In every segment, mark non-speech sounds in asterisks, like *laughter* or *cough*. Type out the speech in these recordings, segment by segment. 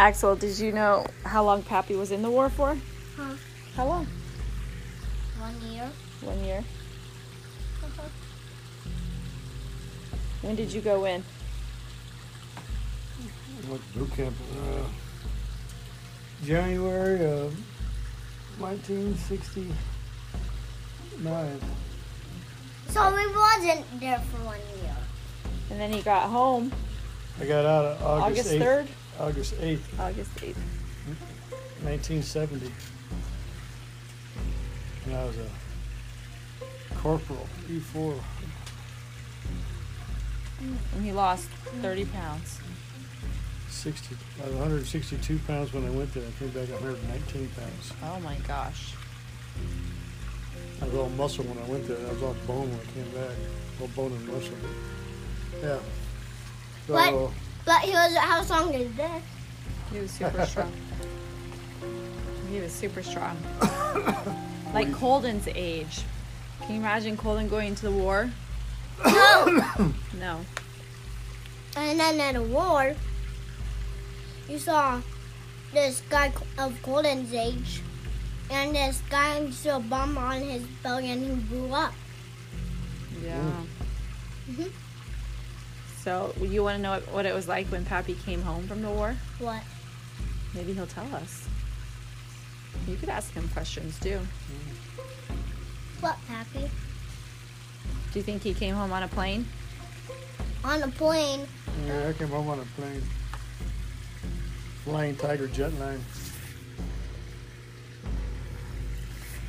Axel, did you know how long Pappy was in the war for? Huh? How long? One year. One year. When did you go in? Went to boot camp uh, January of 1969. So we wasn't there for one year. And then he got home I got out of August, August 8th, 3rd, August 8th, August 8th. 1970. And I was a corporal, E E4. And he lost 30 pounds. 60, I was 162 pounds when I went there. I came back 119 pounds. Oh my gosh. I was all muscle when I went there. I was all bone when I came back. All bone and muscle. Yeah. So, What? But he was how strong is this? He was super strong. He was super strong. *coughs* like Colden's age. Can you imagine Colden going to the war? No. *coughs* No. and then at a war, you saw this guy of Golden's age, and this guy threw a bomb on his belly and he blew up. Yeah. Mhm. So, you want to know what, what it was like when Pappy came home from the war? What? Maybe he'll tell us. You could ask him questions too. Hmm. What, Pappy? Do you think he came home on a plane? On a plane. yeah, I came home on a plane. Flying Tiger jetline.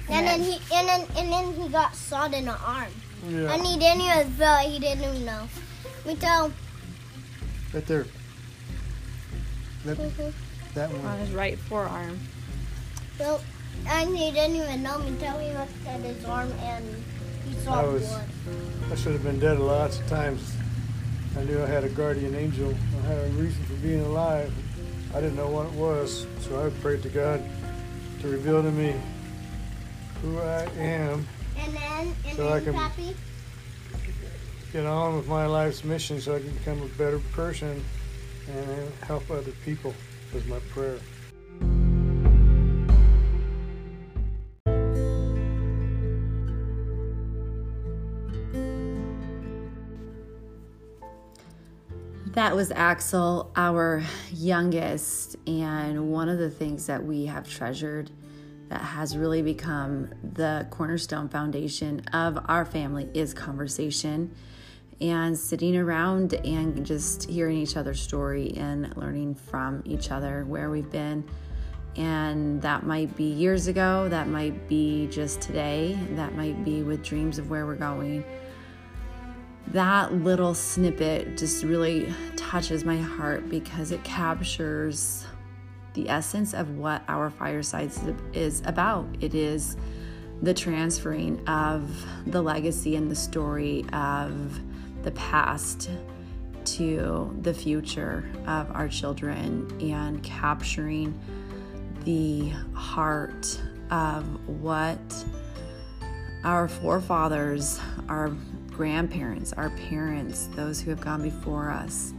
And then he and then and then he got shot in the arm. Yeah. And he didn't even feel it. He didn't even know. Me tell. Right there. That, Mhm. that On his right forearm. Well, and he didn't even know me till he looked at his arm and he saw I was- blood. I should have been dead lots of times. I knew I had a guardian angel. I had a reason for being alive. I didn't know what it was, so I prayed to God to reveal to me who I am, And then, and So I can- Pappy, get on with my life's mission so I can become a better person and help other people was my prayer. That was Axel, our youngest, and one of the things that we have treasured that has really become the cornerstone foundation of our family is conversation and sitting around and just hearing each other's story and learning from each other where we've been. And that might be years ago, that might be just today, that might be with dreams of where we're going that little snippet just really touches my heart because it captures the essence of what our firesides is about. It is the transferring of the legacy and the story of the past to the future of our children and capturing the heart of what our forefathers, our grandparents, our parents, those who have gone before us,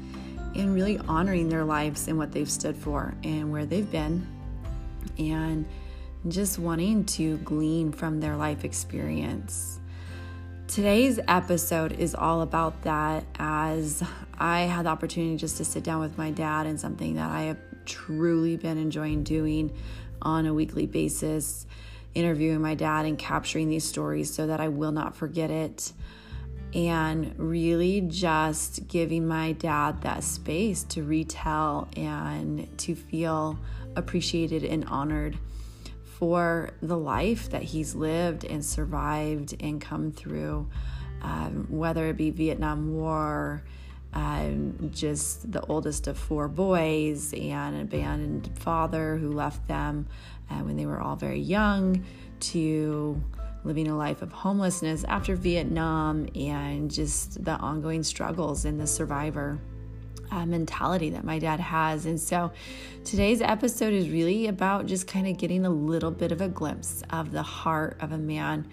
and really honoring their lives and what they've stood for and where they've been, and just wanting to glean from their life experience. Today's episode is all about that as I had the opportunity just to sit down with my dad and something that I have truly been enjoying doing on a weekly basis, interviewing my dad and capturing these stories so that I will not forget it and really just giving my dad that space to retell and to feel appreciated and honored for the life that he's lived and survived and come through, um, whether it be Vietnam War, um, just the oldest of four boys, and an abandoned father who left them uh, when they were all very young, to living a life of homelessness after Vietnam and just the ongoing struggles in the survivor uh, mentality that my dad has. And so today's episode is really about just kind of getting a little bit of a glimpse of the heart of a man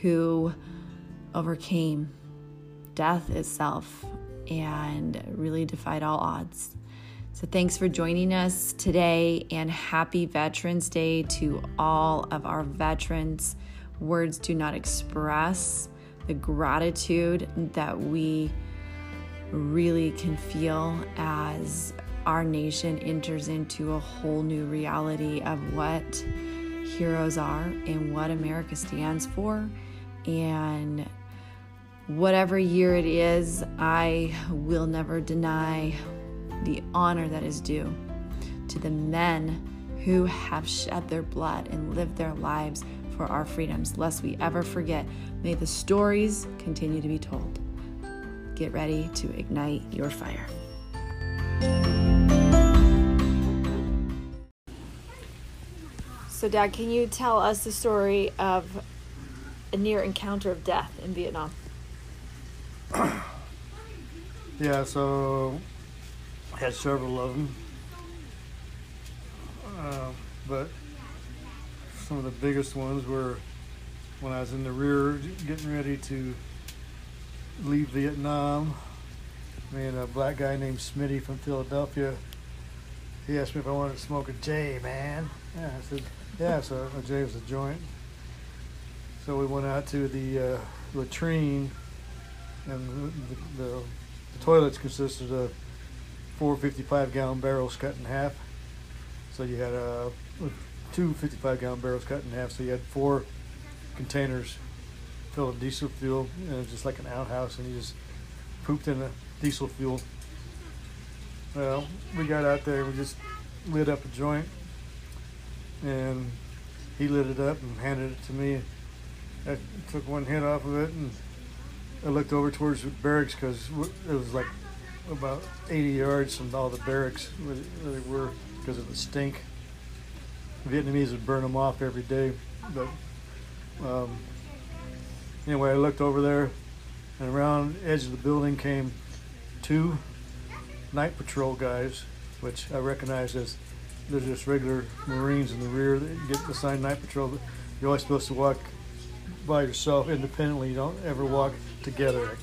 who overcame death itself and really defied all odds So, thanks for joining us today, and happy Veterans Day to all of our veterans. Words do not express the gratitude that we really can feel as our nation enters into a whole new reality of what heroes are and what America stands for. And whatever year it is, I will never deny the honor that is due to the men who have shed their blood and lived their lives for our freedoms, lest we ever forget. May the stories continue to be told. Get ready to ignite your fire. So, Dad, can you tell us the story of a near encounter of death in Vietnam? *coughs* Yeah, so I had several of them. Uh, but some of the biggest ones were when I was in the rear getting ready to leave Vietnam. Me and a black guy named Smitty from Philadelphia. He asked me if I wanted to smoke a J, man. Yeah, I said, yeah, so a J was a joint. So we went out to the uh, latrine, and the, the, the toilets consisted of four 55 gallon barrels cut in half. So you had uh, two 55 gallon barrels cut in half. So you had four containers filled with diesel fuel, it was just like an outhouse, and you just pooped in the diesel fuel. Well, we got out there, we just lit up a joint, and he lit it up and handed it to me. I took one hit off of it, and I looked over towards the barracks because it was like about 80 yards from all the barracks where they were because of the stink. Vietnamese would burn them off every day, but um, anyway, I looked over there, and around the edge of the building came two night patrol guys, which I recognize as they're just regular Marines in the rear that get assigned night patrol. But you're always supposed to walk by yourself independently. You don't ever walk together.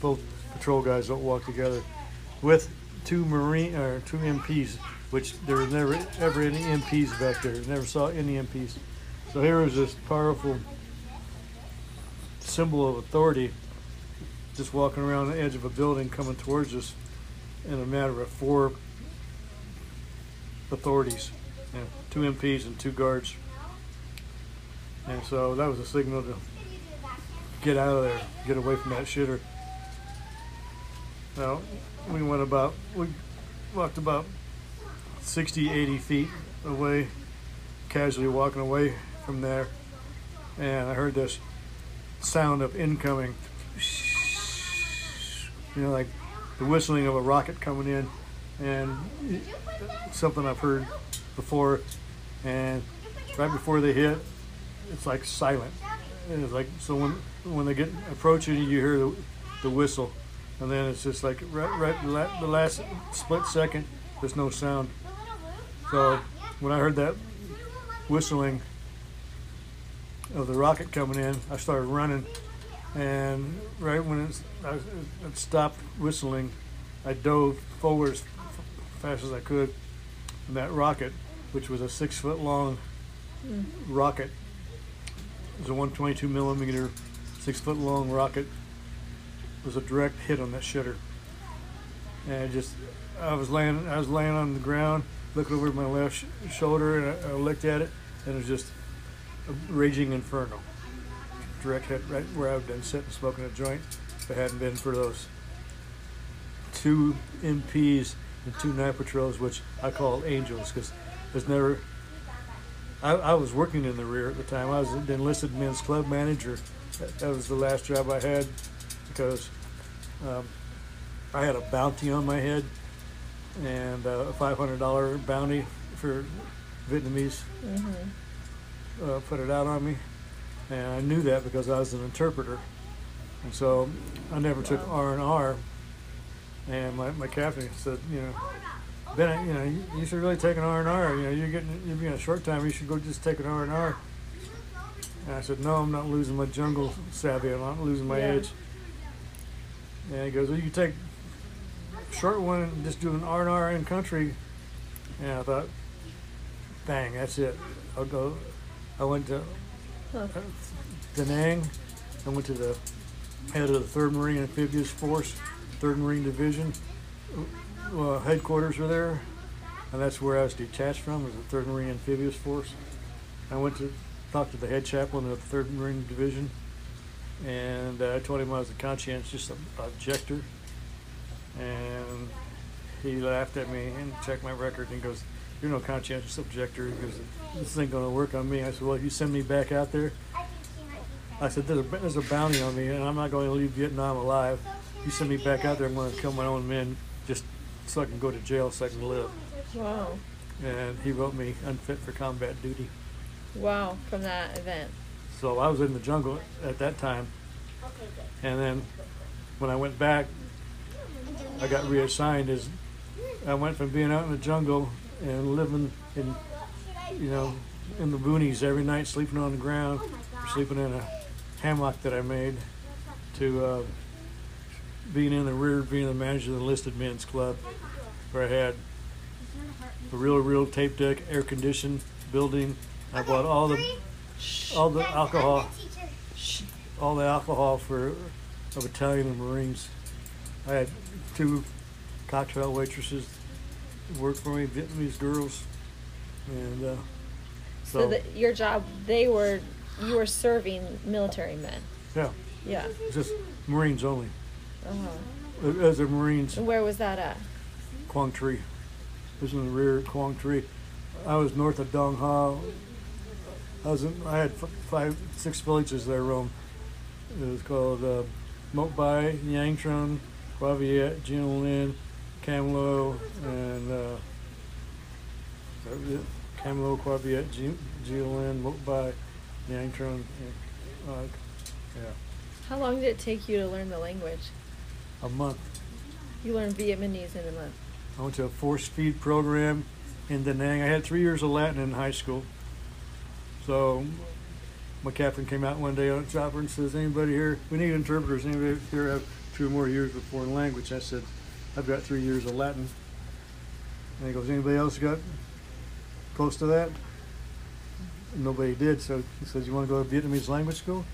Both patrol guys don't walk together. With two Marine or two MPs, which there was never ever any MPs back there. Never saw any MPs. So here was this powerful symbol of authority just walking around the edge of a building coming towards us in a matter of four authorities, two MPs and two guards. And so that was a signal to get out of there, get away from that shitter. Now, we went about, we walked about 60, 80 feet away, casually walking away from there, and I heard this sound of incoming. You know, like the whistling of a rocket coming in, and something I've heard before. And right before they hit, it's like silent. And it's like so when when they get approaching you, hear the, the whistle, and then it's just like right right the last split second, there's no sound. So when I heard that whistling of the rocket coming in, I started running, and right when it, I, it stopped whistling, I dove forward as fast as I could, and that rocket, which was a six foot long mm. rocket, it was a 122 millimeter, six foot long rocket, was a direct hit on that shutter, and just I was laying I was laying on the ground, looking over my left sh- shoulder, and I, I looked at it, and it was just a raging inferno. Direct hit right where I would been sitting smoking a joint if it hadn't been for those two MPs and two night patrols, which I call angels because there's never. I, I, was working in the rear at the time. I was the enlisted men's club manager. That, that was the last job I had because um, I had a bounty on my head and a $500 bounty for Vietnamese. Mm-hmm uh, put it out on me, and I knew that because I was an interpreter, and so I never wow. took R and R. And my, my captain said, you know, Ben, you know, you, you should really take an R and R. You know, you're getting you're being a short time. You should go just take an R and R. And I said, no, I'm not losing my jungle savvy. I'm not losing my yeah. edge. And he goes, well, you can take short one, and just do an R and R in country, and I thought, bang, that's it. I'll go. I went to Huh. Da Nang. I went to the head of the Third Marine Amphibious Force, Third Marine Division. Uh, headquarters were there, and that's where I was detached from. Was the Third Marine Amphibious Force. I went to talk to the head chaplain of the Third Marine Division, and uh, I told him I was a conscientious objector, and he laughed at me and checked my record and goes, "You're no conscientious objector." because "This ain't gonna work on me." I said, "Well, if you send me back out there." I said, there's a, there's a bounty on me, and I'm not going to leave Vietnam alive. You send me back out there, I'm going to kill my own men just so I can go to jail so I can live. Wow. And he wrote me unfit for combat duty. Wow. From that event. So I was in the jungle at that time. And then when I went back, I got reassigned as I went from being out in the jungle and living in, you know, in the boonies every night, sleeping on the ground, sleeping in a hammock that I made, to uh, being in the rear, being the manager of the enlisted men's club, where I had a real, real tape deck, air conditioned building. I bought all the all the alcohol, all the alcohol for a battalion of Marines. I had two cocktail waitresses work for me, Vietnamese girls, and uh, So, so, that your job, they were, you were serving military men. yeah, Yeah. just Marines only. Uh-huh. As a Marines, And where was that at? Quang Tri. It was in the rear of Quang Tri. I was north of Dong Ha. I was in, I had f- five, six villages there I roamed. It was called uh, Mok Bai, Yang Tron, Cua Viet, Jin Cam Lo, and uh, that was it? Cam Lo, Cua Viet, Jin Lin, Mok Yang Tron. Uh, yeah, How long did it take you to learn the language? a month. You learned Vietnamese in a month. I went to a force feed program in Da Nang. I had three years of Latin in high school. So my captain came out one day on the chopper and says, anybody here, we need interpreters. Anybody here have two or more years of foreign language? I said, I've got three years of Latin. And he goes, anybody else got close to that? Nobody did. So he says, you want to go to Vietnamese language school?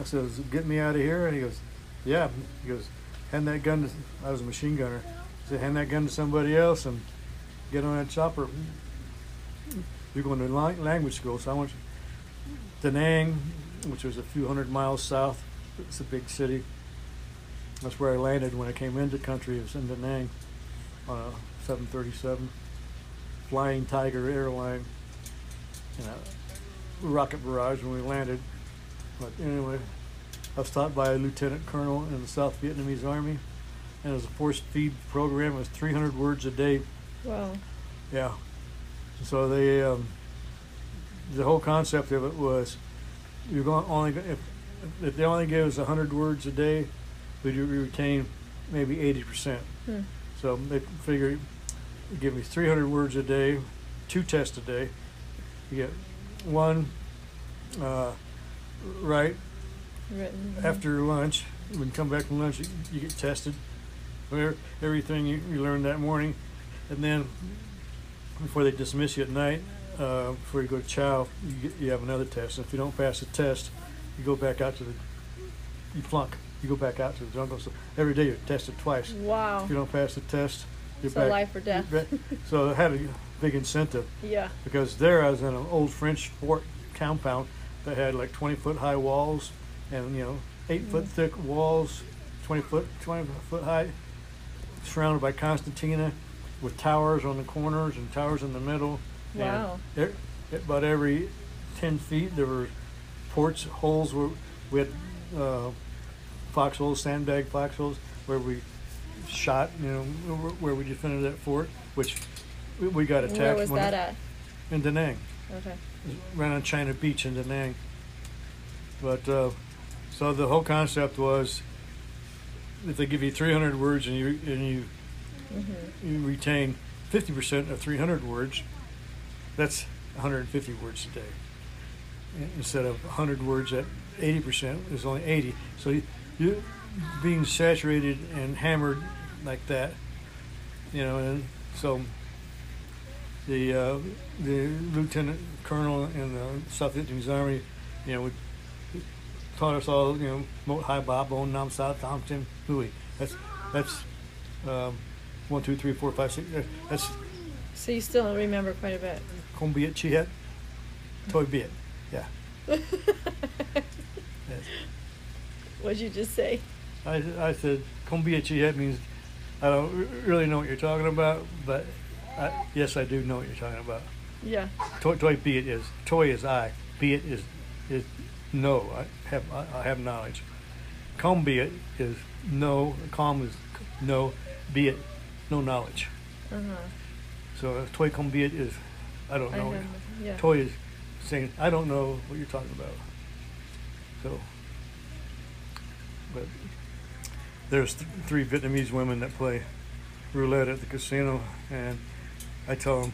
I says, get me out of here. And he goes, yeah. He goes, hand that gun to, I was a machine gunner. He said, hand that gun to somebody else and get on that chopper. You're going to language school. So I went to Da Nang, which was a few hundred miles south. It's a big city. That's where I landed when I came into country. It was in Da Nang on a 737 Flying Tiger airline. You know, rocket barrage when we landed. But anyway, I was taught by a lieutenant colonel in the South Vietnamese Army, and it was a force feed program. It was 300 words a day. Wow. Yeah. So they, um, the whole concept of it was, you're going only if if they only give us 100 words a day, we do retain maybe 80 percent. Hmm. So they figure, you give me 300 words a day, two tests a day. You get one uh, right Written. after lunch. When you come back from lunch, you, you get tested. Where everything you, you learned that morning, and then before they dismiss you at night, uh, before you go to chow, you, get, you have another test. And if you don't pass the test, you go back out to the you flunk. You go back out to the jungle. So every day you're tested twice. Wow. If you don't pass the test, you're So back. life or death. *laughs* So it had a big incentive Yeah. because there I was in an old French fort compound that had like 20 foot high walls and you know eight foot Mm. thick walls, 20 foot 20 foot high, surrounded by concertina with towers on the corners and towers in the middle. Wow. And e- about every 10 feet there were ports holes where we had uh, foxholes, sandbag foxholes where we shot, you know, where- we defended that fort, which we- we got attacked Where was when that at? in Da Nang Okay. right on China Beach in Da Nang. But uh, so the whole concept was if they give you 300 words and you and you Mm-hmm. you retain 50% of 300 words, that's 150 words a day. In- Instead of 100 words at 80%, is only 80. So you being saturated and hammered like that you know, and so the uh, the lieutenant colonel in the South Vietnamese Army, you know, would taught us all, you know, Mot Hai Ba Bon Nam Sa Tam Tim Hui. That's that's um, one, two, three, four, five, six. uh, That's So you still remember quite a bit. Kong Biet Chi Het, Toi Biet. Yeah. *laughs* Yes. What'd you just say? I, I said Kong Biet Chi means I don't really know what you're talking about, but I, yes, I do know what you're talking about. Yeah. Toy, toy be it is toy is I, be it is is no. I have I, I have knowledge. Calm be it is no. Calm is no. Be it no knowledge. Uh huh. So toy calm be it is I don't know. I know. Yeah. Toy is saying I don't know what you're talking about. So, but there's th- three Vietnamese women that play roulette at the casino, and I tell them,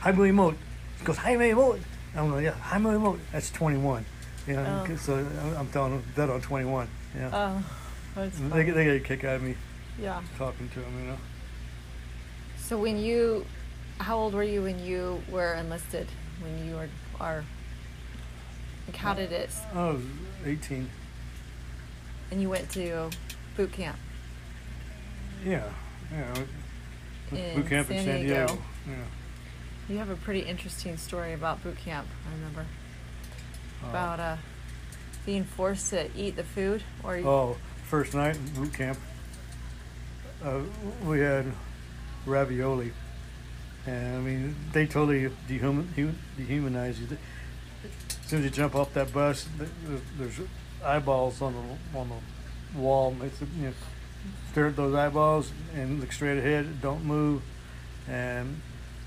"Hi, Billy Moat." He goes, "Hi, Billy Moat." I'm going, "Yeah, hi, Billy Moat." That's 21. You know, Oh. so I'm- I'm telling them that on 21. Yeah, Oh, that's they get they get a kick out of me yeah. talking to them. You know, So when you, how old were you when you were enlisted? When you were, are, like how uh, did it, I was 18. And you went to boot camp Yeah, yeah. in Boot camp in San San Diego. Diego. Yeah. You have a pretty interesting story about boot camp. I remember Uh, about uh, being forced to eat the food, or you, Oh, first night in boot camp, uh, we had ravioli, and I mean they totally dehuman, hu- dehumanize you. As soon as you jump off that bus, there's eyeballs on the on the wall. said, you know, stare at those eyeballs and look straight ahead. Don't move, and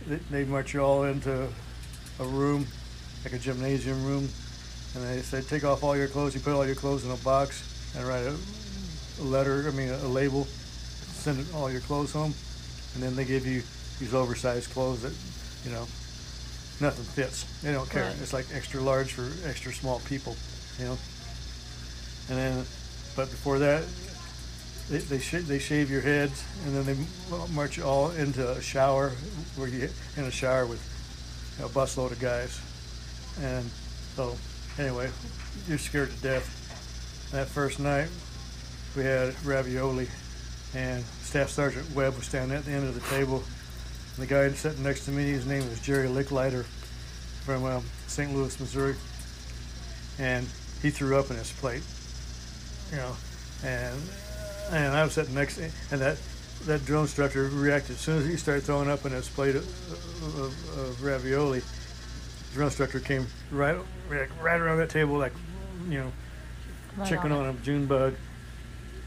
they, they march you all into a room, like a gymnasium room, and they said, take off all your clothes. You put all your clothes in a box and write a, a letter, I mean, a, a label, send all your clothes home. And then they give you these oversized clothes that, you know, nothing fits. They don't care. Right. It's like extra large for extra small people, you know. And then, but before that, they they, sh- they shave your heads and then they march you all into a shower where you in a shower with a busload of guys. And so, anyway, you're scared to death. That first night, we had ravioli, and Staff Sergeant Webb was standing at the end of the table. And the guy sitting next to me, his name was Jerry Licklider from um, St. Louis, Missouri, and he threw up in his plate, you know, and and I was sitting next, and that that drill instructor reacted as soon as he started throwing up in his plate of, of, of ravioli. The drill instructor came right right right around that table like you know Right chicken on on a June bug,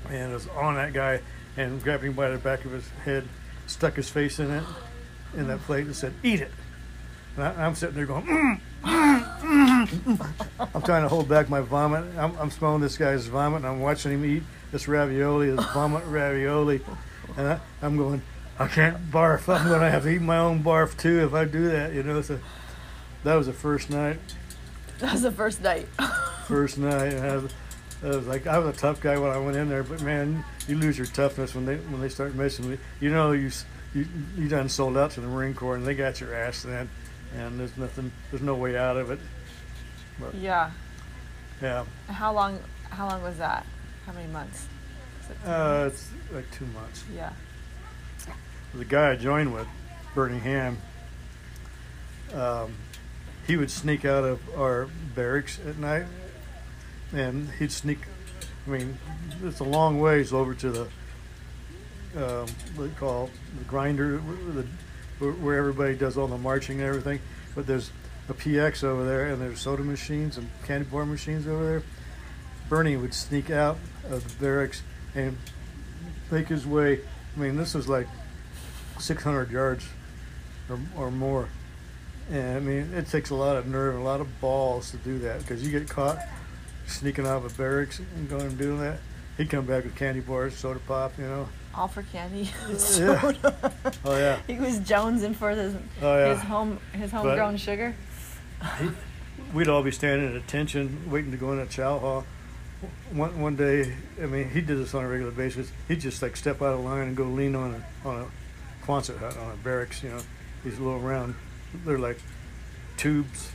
and was on that guy and grabbed him by the back of his head, stuck his face in it, in that plate, and said, "Eat it." And I, I'm sitting there going, mm, mm, mm. I'm trying to hold back my vomit. I'm, I'm smelling this guy's vomit, and I'm watching him eat this ravioli, this vomit ravioli, and I, I'm going, I can't barf. I'm going to have to eat my own barf too if I do that, you know. So that was the first night. that was the first night. *laughs* First night, and I was, I was like, I was a tough guy when I went in there, but man, you lose your toughness when they when they start messing with you. You know, you you you done sold out to the Marine Corps, and they got your ass then, and there's nothing, there's no way out of it. Yeah. Yeah, How long? How long was that? How many months? It uh, months? it's like two months. yeah. the guy I joined with, Bernie Ham, um, he would sneak out of our barracks at night, and he'd sneak. I mean, it's a long ways over to the um, what do you call the grinder, the, where, where everybody does all the marching and everything. But there's a PX over there, and there's soda machines and candy bar machines over there. Bernie would sneak out of the barracks and make his way. I mean, this was like 600 yards or, or more. And I mean, it takes a lot of nerve, a lot of balls to do that because you get caught sneaking out of a barracks and going and doing that. He'd come back with candy bars, soda pop, you know. All for candy. *laughs* Yeah. Oh yeah, *laughs* he was jonesing for his oh yeah. his home his homegrown sugar. We'd all be standing at attention, waiting to go in a chow hall. One one day, I mean, he did this on a regular basis. He'd just like step out of line and go lean on a on a Quonset hut on a barracks. You know, these little round, they're like tubes.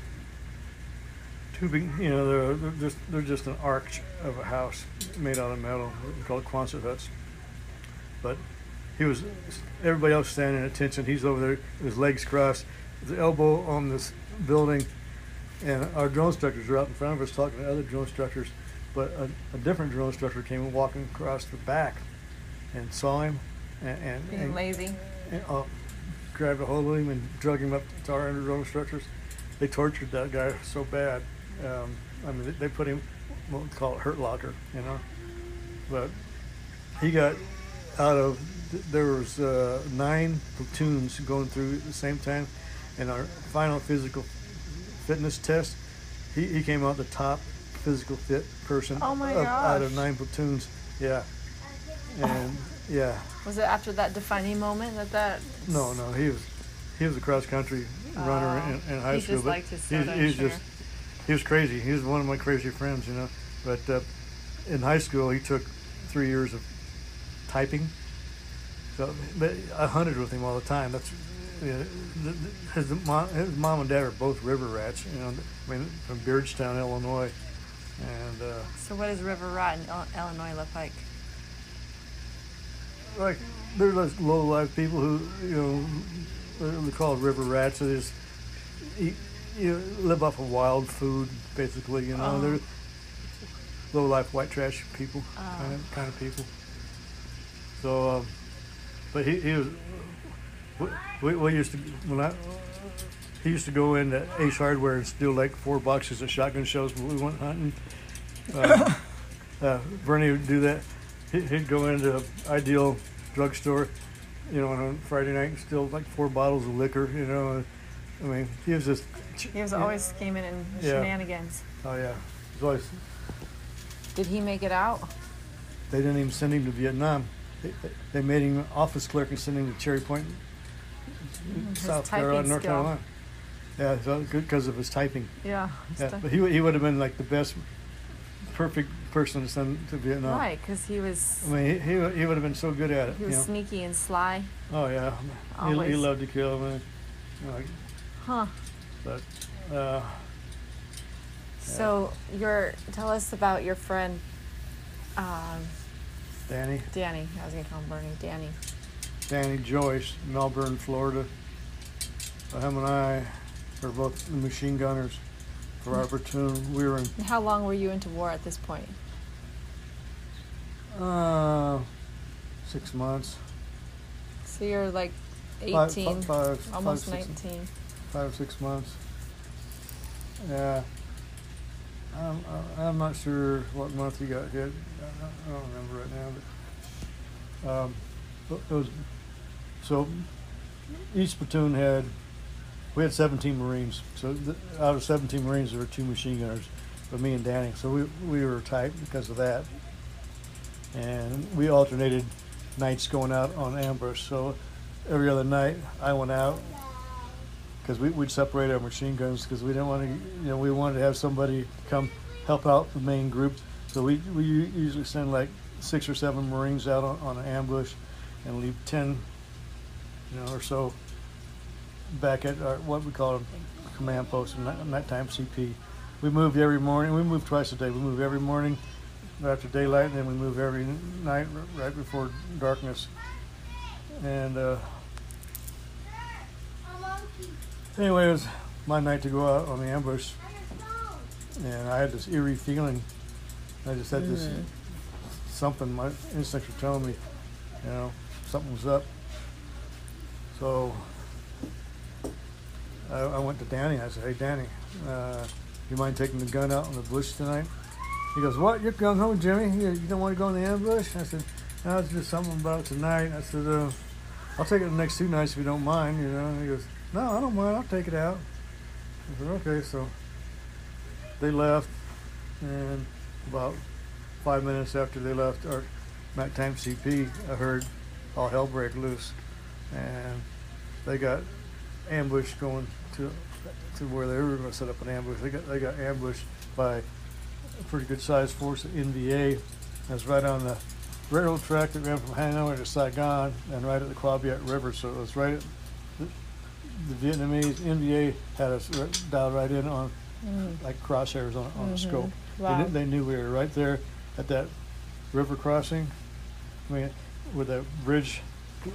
Tubing, you know, they're, they're just they're just an arch of a house made out of metal. We call it Quonset huts. But he was everybody else standing at attention. He's over there, his legs crossed, his elbow on this building, and our drone instructors were out in front of us talking to other drone instructors. But a, a different drone instructor came walking across the back and saw him and, and, Being and, lazy. and, uh, grabbed a hold of him and drug him up to our other drone instructors. They tortured that guy so bad. Um, I mean, they, they put him, what we call it, hurt locker, you know. But he got out of there was uh, nine platoons going through at the same time, and our final physical fitness test, he, he came out the top physical fit person Oh my of- out of nine platoons. Yeah, and yeah, Was it after that defining moment that that? no, no, he was he was a cross country runner Oh, in, in high he school, just but liked his he's, soda, I'm he's sure. just he was crazy. He was one of my crazy friends, you know. But uh, in high school, he took three years of typing. So, but I hunted with him all the time. That's you know, th- th- his mom, his mom and dad are both river rats. You know, I mean, from Beardstown, Illinois, and uh, So what does River Rat in Illinois look like? like they're those low life people who you know they're called river rats. They just eat, you know, live off of wild food, basically. You know, Oh. they're low life white trash people, Oh. kind of kind of people. So, um, but he, he was. We- We, used to when I he used to go into Ace Hardware and steal like four boxes of shotgun shells when we went hunting. Uh, *coughs* uh, Bernie would do that. He- He'd go into Ideal drugstore, you know, on a Friday night and steal like four bottles of liquor. You know, I mean, he was just. He was always scheming and Yeah. shenanigans. Oh yeah, he always. Did he make it out? They didn't even send him to Vietnam. They, they made him office clerk and sent him to Cherry Point, His South typing Carolina, North skill. Carolina. Yeah, so good because of his typing. Yeah. Yeah, but he, would- he would have been like the best, perfect person to send to Vietnam. Right, because he was I mean, he, he, would- he would have been so good at it. he you was know? sneaky and sly. Oh yeah, he, he Always. loved to kill. Man. You know, Huh. but uh, So your tell us about your friend um, Danny, Danny. I was gonna call him Bernie. Danny. Danny Joyce, Melbourne, Florida. Him and I were both the machine gunners for our platoon. We were in And How long were you into war at this point? uh, six months, So you're like Five- 18, five- five, almost six- 19. five six months. Yeah. I'm, I'm not sure what month you got hit. I I don't remember right now, but um, it was so each platoon had we had 17 Marines. So th- out of 17 Marines, there were two machine gunners, but me and Danny. So we we were tight because of that, and we alternated nights going out on ambush. So every other night, I went out because we, we'd separate our machine guns because we didn't want to, you know, we wanted to have somebody come help out the main group. So we, we usually send like six or seven Marines out on, on an ambush and leave 10, you know, or so back at our, what we call a command post, and that, nighttime CP. We moved every morning. We moved twice a day. We move every morning after daylight, and then we move every night right before darkness. And uh, anyway, it was my night to go out on the ambush, and I had this eerie feeling. I just had this something. My instincts were telling me, you know, something was up. So I, I went to Danny. I said, "Hey, Danny, uh, you mind taking the gun out in the bush tonight?" He goes, "What? You're going home, Jimmy? You, you don't want to go in the ambush?" I said, "No, it's just something about tonight." I said, uh, "I'll take it the next two nights if you don't mind." You know, he goes, "No, I don't mind. I'll take it out." I said, "Okay." So they left, and about five minutes after they left our nighttime CP, I heard all hell break loose, and they got ambushed going to to where they were going to set up an ambush. They got they got ambushed by a pretty good sized force of NVA. That's right on the railroad track that ran from Hanoi to Saigon and right at the Viet River. So it was right at the, the Vietnamese NVA had us r- dialed right in on mm-hmm. like crosshairs on, on the scope. Mm-hmm. Wow. knew, they knew we were right there at that river crossing. I mean, with that bridge,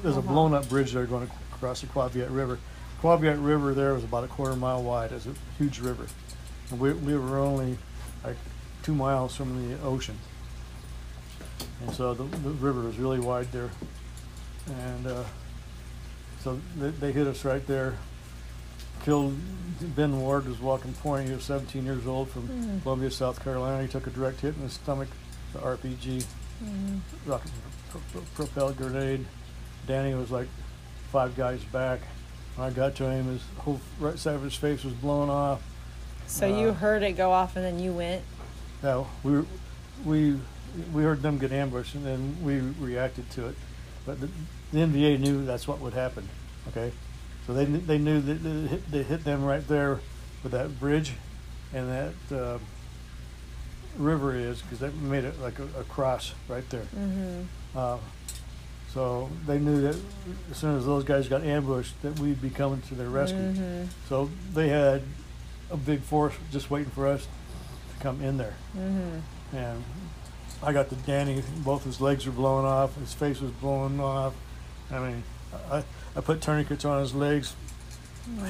there's a Uh-huh. blown up bridge there going across the Cua Viet River. Cua Viet River there was about a quarter mile wide. It's a huge river. And we, we were only like two miles from the ocean. And so the, the river was really wide there. And uh, so they, they hit us right there. Killed Ben Ward was walking point. He was 17 years old from Columbia, South Carolina. He took a direct hit in the stomach, the RPG, rocket pro- pro- propelled grenade. Danny was like five guys back. When I got to him, his whole right side of his face was blown off. So you Uh, heard it go off and then you went. No, we were, we we heard them get ambushed and then we reacted to it. But the, the NVA knew that's what would happen. Okay, so they they knew that they hit, they hit them right there with that bridge and that uh, river is because they made it like a, a cross right there. Mm-hmm. Uh, so they knew that as soon as those guys got ambushed, that we'd be coming to their rescue. Mm-hmm. So they had a big force just waiting for us to come in there. Mm-hmm. And I got to Danny, both his legs were blown off, his face was blown off. I mean, I, I put tourniquets on his legs,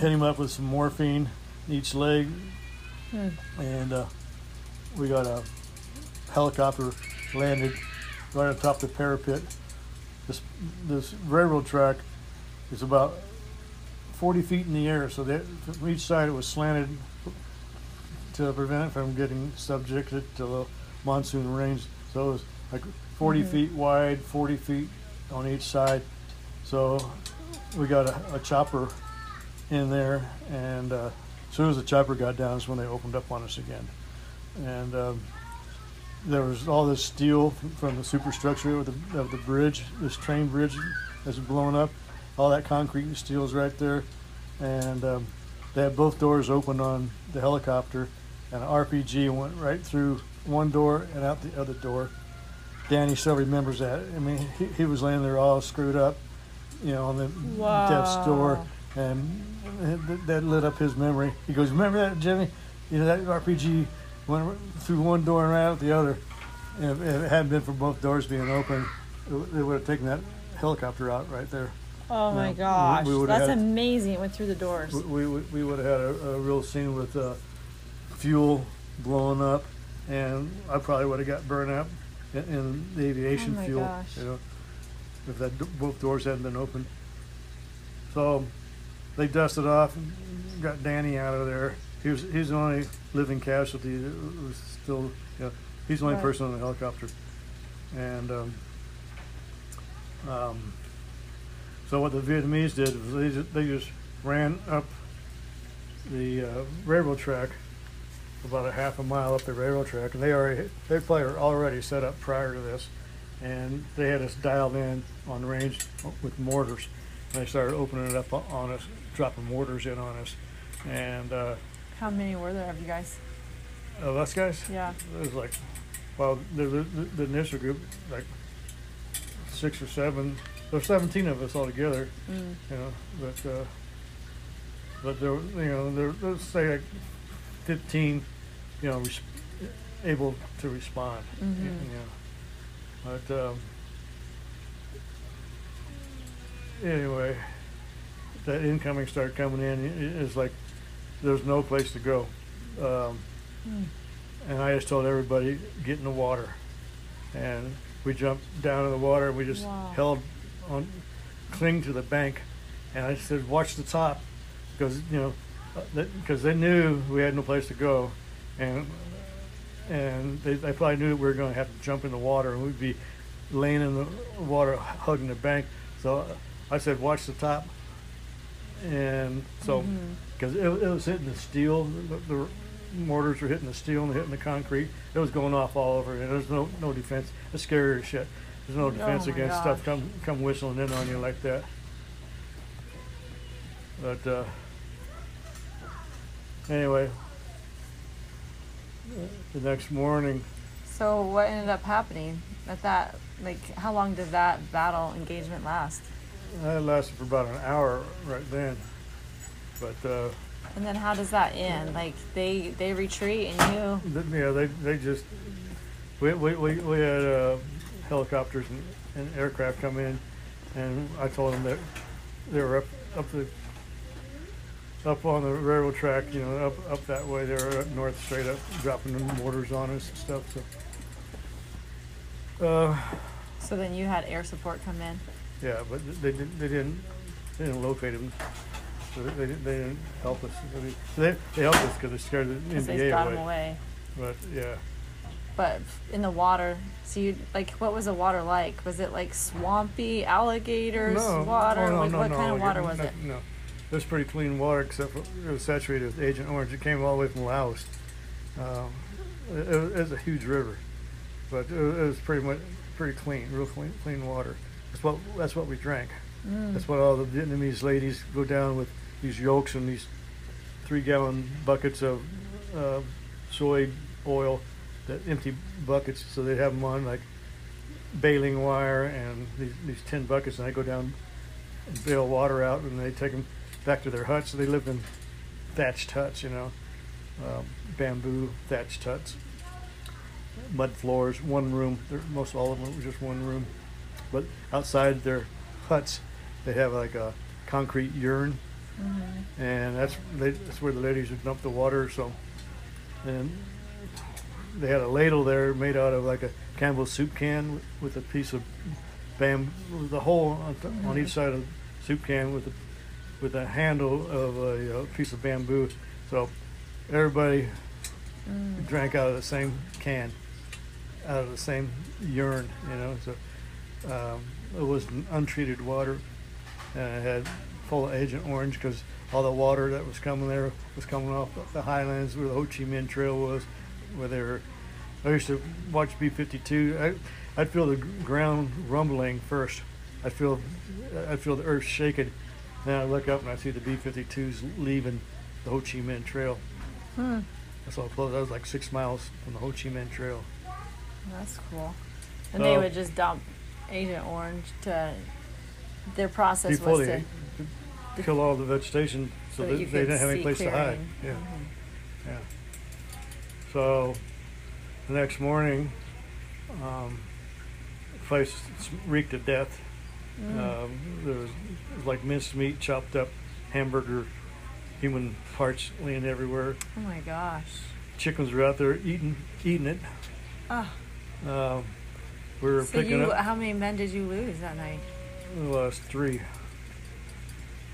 hit him up with some morphine each leg, Hmm. and uh, we got a helicopter landed right on top of the parapet. This this railroad track is about 40 feet in the air, so that from each side it was slanted to prevent it from getting subjected to the monsoon rains. So it was like 40 Mhm. feet wide, 40 feet on each side. So we got a, a chopper in there, and uh, as soon as the chopper got down, is when they opened up on us again. And um, there was all this steel from the superstructure of the, of the bridge, this train bridge that's blown up. All that concrete and steel is right there, and um, they had both doors open on the helicopter, and an RPG went right through one door and out the other door. Danny still remembers that. I mean, he, he was laying there all screwed up, you know, on the death's door, and that lit up his memory. He goes, "Remember that, Jimmy? You know that RPG went through one door and right out the other. And if, if it hadn't been for both doors being open, it, they would have taken that helicopter out right there. Oh my we- gosh, we would've that's had- amazing! It went through the doors. We, we, we would have had a, a real scene with uh, fuel blowing up, and I probably would have got burned up in, in the aviation Oh fuel. gosh. You know, if that both doors hadn't been open. So they dusted off, and got Danny out of there. He was he's the only living casualty that was still. You know, he's the only Right. person on the helicopter, and. Um, um, so what the Vietnamese did was they just, they just ran up the uh, railroad track about a half a mile up the railroad track, and they already they probably were already set up prior to this, and they had us dialed in on range with mortars, and they started opening it up on us, dropping mortars in on us, and uh, How many were there of you guys? of us guys, Yeah. it was like, well, the, the, the initial group, like six or seven, there's 17 of us altogether, Mm. you know, but, uh, but there, were, you know, there, let's say like 15, you know, res- able to respond, Mhm. you know. But, um, anyway, that incoming started coming in, it's like, there's no place to go. Um, and I just told everybody, get in the water. And we jumped down in the water and we just Wow. held on, cling to the bank. And I said, watch the top. Because, you know, because they knew we had no place to go. And and they, they probably knew that we were going to have to jump in the water and we'd be laying in the water hugging the bank. So I said, watch the top. And so Mhm. Because it, it was hitting the steel. The, the mortars were hitting the steel and hitting the concrete. It was going off all over. And there's no no defense. It's scary as shit. There's no defense Oh against stuff gosh. come come whistling in on you like that. But uh, anyway, the next morning So what ended up happening at that? Like, how long did that battle engagement last? That lasted for about an hour right then. But uh, And then how does that end? Like they they retreat and you yeah, they they just we we we, we had uh, helicopters and, and aircraft come in, and I told them that they were up up the up on the railroad track, you know, up up that way. They were up north, straight up, dropping the mortars on us and stuff. So. Uh, so then you had air support come in. Yeah, but they didn't. They didn't. They didn't locate him. So they, they, didn't, they didn't help us. I mean, they they helped us because they scared the Because they NVA got away. him away. But yeah, But in the water, so you like what was the water like? Was it like swampy alligators no water? Oh, no, like no, what no, kind of water was no, it? No, it was pretty clean water except for it was saturated with Agent Orange. It came all the way from Laos. Um, it, it was- it was a huge river, but it was, it was pretty much pretty clean, real clean, clean water. That's what that's what we drank. Mm. That's what all the Vietnamese ladies go down with these yokes and these three gallon buckets of uh, soy oil, the empty buckets, so they have them on like baling wire and these, these tin buckets, and they go down and bail water out, and they take them back to their huts. So they lived in thatched huts, you know, um, bamboo thatched huts, mud floors, one room. Most all of them were just one room, but outside their huts, they have like a concrete urn, and that's that's where the ladies would dump the water. So, and they had a ladle there made out of like a Campbell soup can with, a piece of bam, the a hole on, th- on each side of the soup can with a with a handle of a, uh piece of bamboo. So everybody drank out of the same can, out of the same urn, you know. So um, it was untreated water, and it had full of Agent Orange because all the water that was coming there was coming off the highlands where the Ho Chi Minh Trail was, where they were. I used to watch B-52. I, I'd feel the ground rumbling first. I'd feel, I'd feel the earth shaking. Then I look up and I see the B-52s leaving the Ho Chi Minh Trail. Hmm. That's all close. That was like six miles from the Ho Chi Minh Trail. That's cool. And they would just dump Agent Orange to. Their process was they to. Kill all the vegetation, so, So that that you they could didn't have any see place to hide. clearing. Yeah, Mhm. yeah. So the next morning, um, the place s- reeked of death. Mm. Um, there was, it was like minced meat, chopped up, hamburger, human parts laying everywhere. Oh my gosh. Chickens were out there eating eating it. Ah. Um, we were So picking you, up. how many men did you lose that night? We lost three.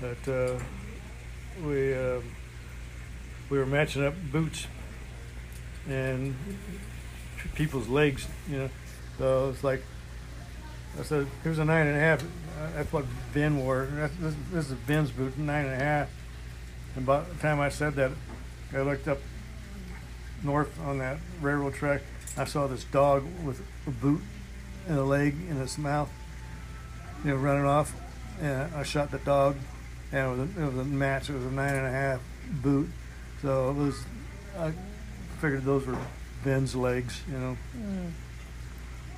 But uh, we um we were matching up boots and people's legs, you know. So it's like I said, here's a nine and a half. That's what Ben wore. This, this is Ben's boot, nine and a half. And by the time I said that, I looked up north on that railroad track. I saw this dog with a boot and a leg in its mouth you know, running off. And I shot the dog, and it was a, it was a match. It was a nine and a half boot, so it was. I figured those were Ben's legs, you know. Mm.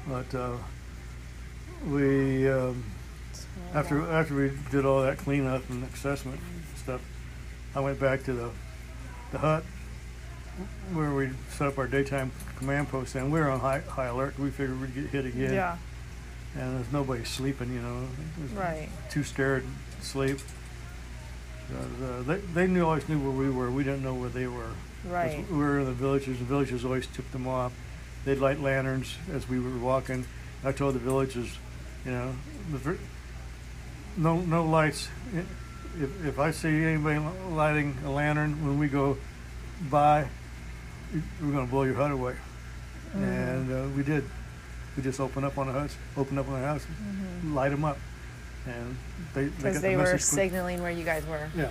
But uh, we um, after after we did all that cleanup and assessment stuff, I went back to the the hut where we set up our daytime command post, and we were on high high alert. We figured we'd get hit again, Yeah. and there's nobody sleeping, you know. Right. too scared to sleep. Uh, they, they knew always knew where we were. We didn't know where they were. 'Cause Right. We were in the villages. The villages always tipped them off. They'd light lanterns as we were walking. I told the villagers, you know, the, vir- no no lights. If, if I see anybody lighting a lantern when we go by, we're going to blow your hut away. Mm-hmm. And uh, we did. We just opened up on the huts, opened up on the house, light them up, and they they Because got Mm-hmm. they the were quick. signaling where you guys were. Yeah.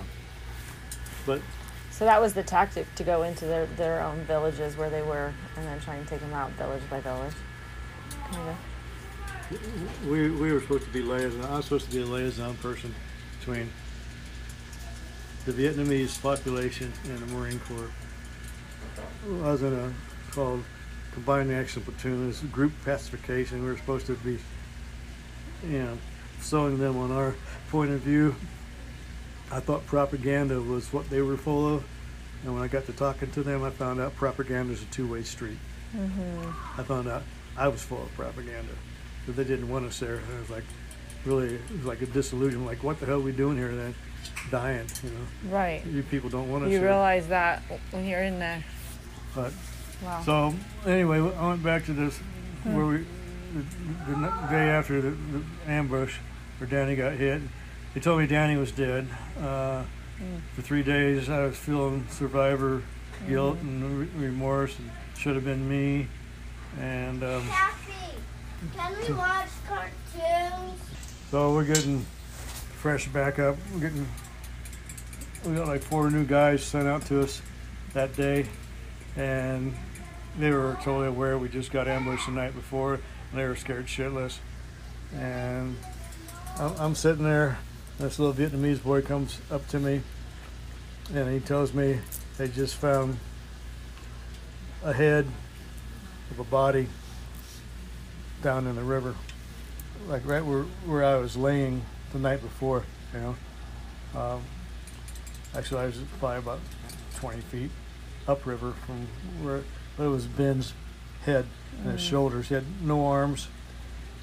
But So that was the tactic to go into their, their own villages where they were and then try and take them out village by village. Kind of. we we were supposed to be liaison. I was supposed to be a liaison person between the Vietnamese population and the Marine Corps. I was in a called combined action platoon is group pacification. We were supposed to be, you know, selling them on our point of view. I thought propaganda was what they were full of, and when I got to talking to them, I found out propaganda is a two-way street. Mm-hmm. I found out I was full of propaganda, that they didn't want us there. And it was like, really, it was like a disillusion. Like, what the hell are we doing here then? Dying, you know. Right. You people don't want us You here. realize that when you're in there. But Wow. so anyway, I went back to this where we the, the day after the, the ambush where Danny got hit. They told me Danny was dead. Uh, For three days, I was feeling survivor guilt and re- remorse. And should have been me. And um, Kathy, can we watch cartoons? so we're getting fresh back up. We're getting we got like four new guys sent out to us that day, and they were totally aware we just got ambushed the night before, and they were scared shitless. And I'm, I'm sitting there. This little Vietnamese boy comes up to me, and he tells me they just found a head of a body down in the river, like right where where I was laying the night before. You know, um, actually I was probably about 20 feet upriver from where, but it was Ben's head and his shoulders. He had no arms.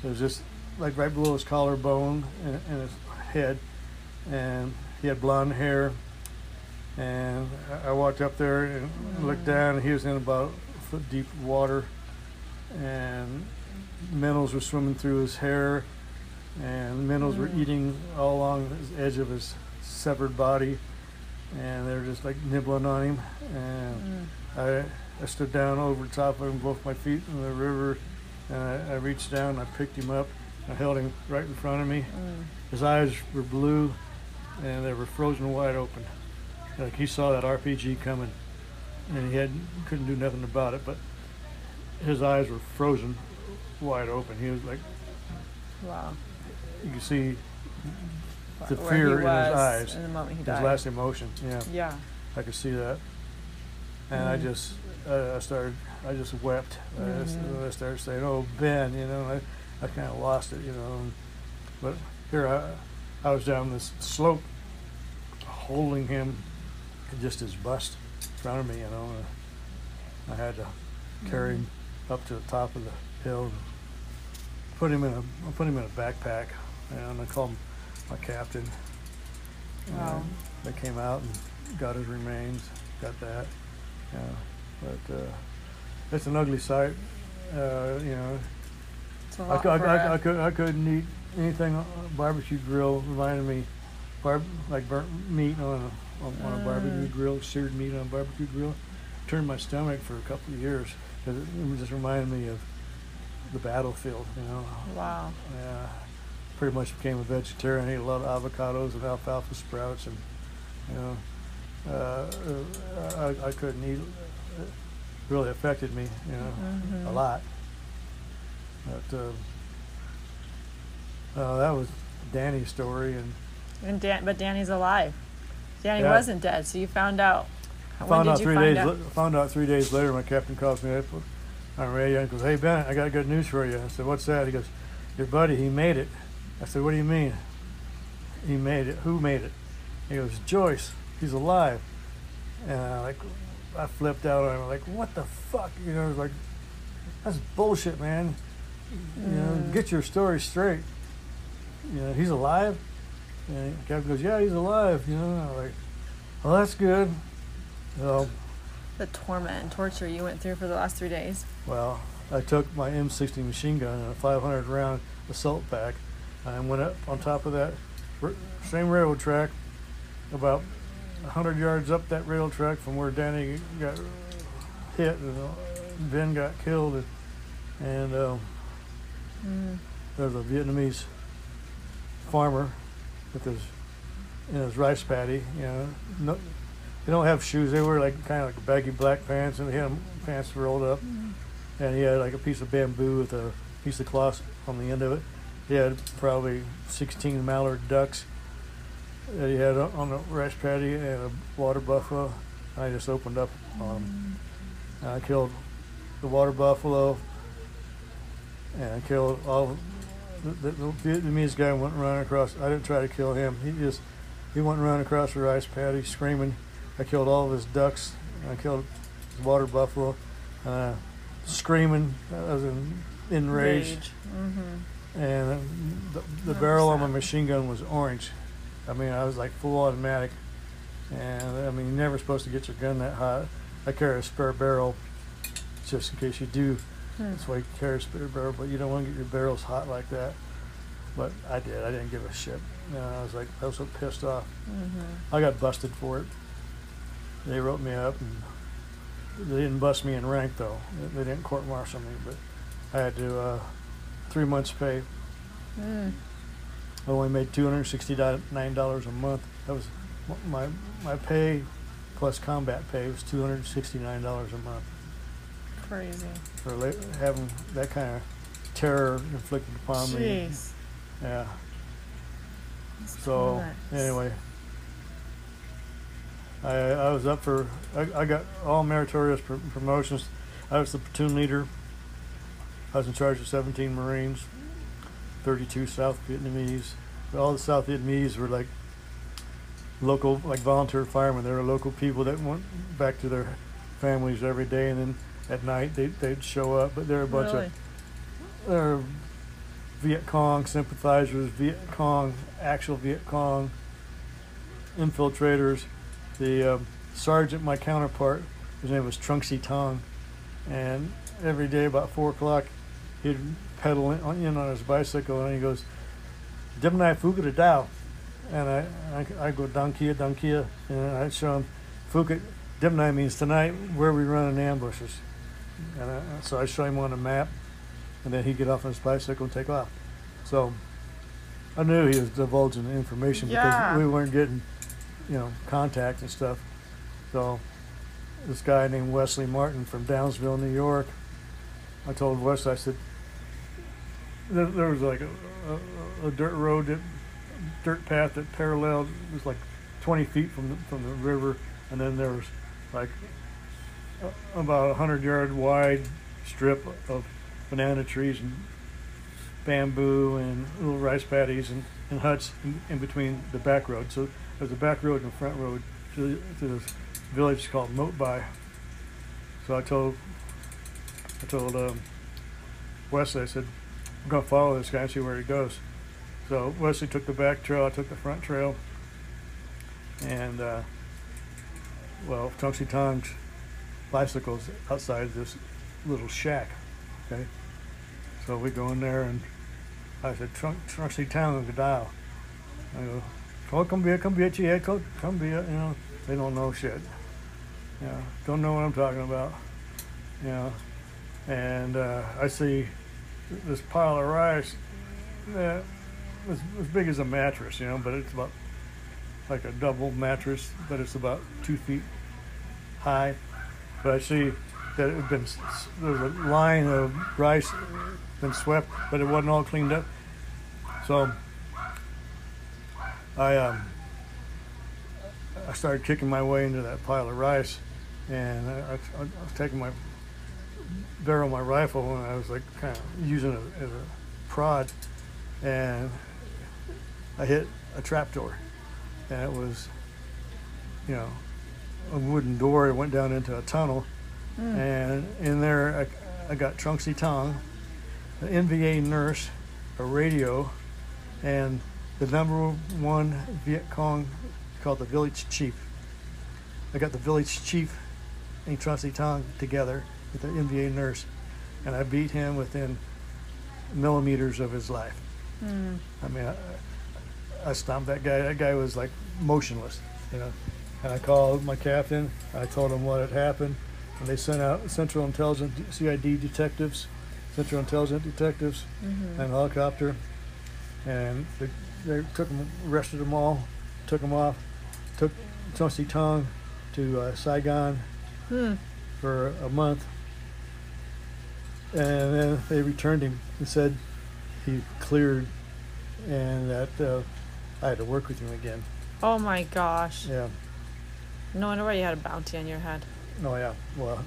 It was just like right below his collarbone and, and his head, and he had blonde hair. And I- walked up there and looked down, and he was in about a foot deep water, and minnows were swimming through his hair, and minnows were mm. eating all along the edge of his severed body, and they were just like nibbling on him. And mm. I, I stood down over the top of him, both my feet in the river, and I, I reached down, and I picked him up, I held him right in front of me. His eyes were blue, and they were frozen wide open. Like he saw that RPG coming, and he had couldn't do nothing about it. But his eyes were frozen wide open. He was like, wow. you could see the Where fear in his eyes, in the moment he his last emotion. Yeah, yeah. I could see that, and I just, uh, I started, I just wept. I, just, I started saying, "Oh Ben," you know. I, kind of lost it, you know. And, but here I, I was down this slope, holding him, just his bust in front of me, you know. And I had to carry him up to the top of the hill, and put him in a, put him in a backpack, and I called him my captain. Wow. They came out and got his remains, got that. Yeah, but uh, it's an ugly sight. Uh, you know, It's a I, lot I, for I, I, could, I couldn't eat anything on a barbecue grill reminded me barb, like burnt meat on a, on, on a barbecue Mm. grill, seared meat on a barbecue grill. Turned my stomach for a couple of years because it, it just reminded me of the battlefield. You know, wow. yeah, pretty much became a vegetarian. I Ate a lot of avocados and alfalfa sprouts, and you know, uh, uh, I, I couldn't eat. It really affected me, you know, Mm-hmm. a lot. But uh, uh, that was Danny's story, and And Dan, but Danny's alive. Danny Yeah. wasn't dead, so you found out. I when found did out you three find days. out? found out three days later. My captain calls me up on radio and goes, "Hey Ben, I got good news for you." I said, "What's that?" He goes, "Your buddy, he made it." I said, "What do you mean?" He made it. Who made it? He goes, "Joyce. He's alive." And I like, I flipped out on him. Like, what the fuck? You know, like, that's bullshit, man. You know, get your story straight. You know, he's alive. And the captain goes, "Yeah, he's alive." You know, I'm like, well, that's good. So, The torment and torture you went through for the last three days. well, I took my M60 machine gun and a 500 round assault pack and went up on top of that same railroad track, about 100 yards up that rail track from where Danny got hit and uh, Ben got killed. And, and um, Mm. there's a Vietnamese farmer with his in his rice paddy. You know, no, they don't have shoes. They wear like kind of like baggy black pants, and they had pants rolled up. Mm. And he had like a piece of bamboo with a piece of cloth on the end of it. He had probably 16 mallard ducks that he had on the rice paddy and a water buffalo. I just opened up on him. Mm. And I killed the water buffalo, and I killed all. The, the, the Vietnamese guy went running across. I didn't try to kill him. He just he went running across the rice paddy screaming. I killed all of his ducks. I killed his water buffalo, uh, screaming. I was in enraged. Mm-hmm. And the, the barrel on my machine gun was orange. I mean, I was like full automatic. And I mean, you're never supposed to get your gun that hot. I carry a spare barrel just in case you do. That's why you carry a spare barrel, but you don't want to get your barrels hot like that. But I did. I didn't give a shit. I was like, I was so pissed off. Mm-hmm. I got busted for it. They wrote me up, and they didn't bust me in rank though. They didn't court martial me, but I had to uh, three months pay. Mm. I only made two hundred sixty nine dollars a month. That was my my pay plus combat pay was two hundred sixty nine dollars a month Crazy. for la- having that kind of terror inflicted upon me. Jeez. Yeah. That's So nuts. anyway, I I was up for I, I got all meritorious pr- promotions. I was the platoon leader. I was in charge of 17 Marines, 32 South Vietnamese. All the South Vietnamese were like local, like volunteer firemen. They were local people that went back to their families every day, and then at night they they'd show up. But they're a bunch really? of they're Viet Cong sympathizers, Viet Cong, actual Viet Cong infiltrators. The um, sergeant, my counterpart, his name was Trunksy Tong, and every day about four o'clock, he'd pedal in on, in on his bicycle, and he goes, "Dim Nai Fuga Dao," and I, I I go Dang Kia Dang Kia, and I show him Fuga Dim Nai means tonight where we running ambushes, and I, so I show him on a map and then he'd get off on his bicycle and take off. So I knew he was divulging the information Yeah. because we weren't getting, you know, contact and stuff. So this guy named Wesley Martin from Downsville, New York, I told Wesley, I said, there, there was like a, a, a dirt road, that, dirt path that paralleled, it was like 20 feet from the, from the river, and then there was like about a 100 yard wide strip of banana trees and bamboo and little rice paddies and, and huts in, in between the back road. So there's a back road and a front road to, to this village called Moatbai. So I told I told um, Wesley, I said, I'm gonna follow this guy and see where he goes. So Wesley took the back trail, I took the front trail, and uh, well, Trunksy Tong's bicycles outside this little shack. Okay, so we go in there and I said, Trunk, Trunksy Town Gadao. I go, oh, come here, come here, yeah, come, come here. You know, they don't know shit. Yeah, don't know what I'm talking about. You know, and uh, I see this pile of rice that was as big as a mattress, you know, but it's about like a double mattress, but it's about two feet high. But I see that it had been there was a line of rice been swept, but it wasn't all cleaned up. So I um, I started kicking my way into that pile of rice, and I, I, I was taking my barrel of my rifle, and I was like kind of using it as a prod, and I hit a trap door, and it was, you know, a wooden door. It went down into a tunnel, and in there I, I got Trunksy Tong, an NVA nurse, a radio, and the number one Viet Cong called the village chief. I got the village chief and Trunksy Tong together with the NVA nurse, and I beat him within millimeters of his life. Hmm. I mean, I, I stomped that guy. That guy was like motionless, you know. And I called my captain. I told him what had happened, and they sent out Central Intelligence CID detectives, Central Intelligence detectives, Mm-hmm. and a helicopter, and they, they took them, arrested them all, took them off, took Tony Tong to uh, Saigon Hmm. for a month, and then they returned him and said he cleared, and that uh, I had to work with him again. Oh my gosh. Yeah. No wonder why you had a bounty on your head. Oh yeah. Well,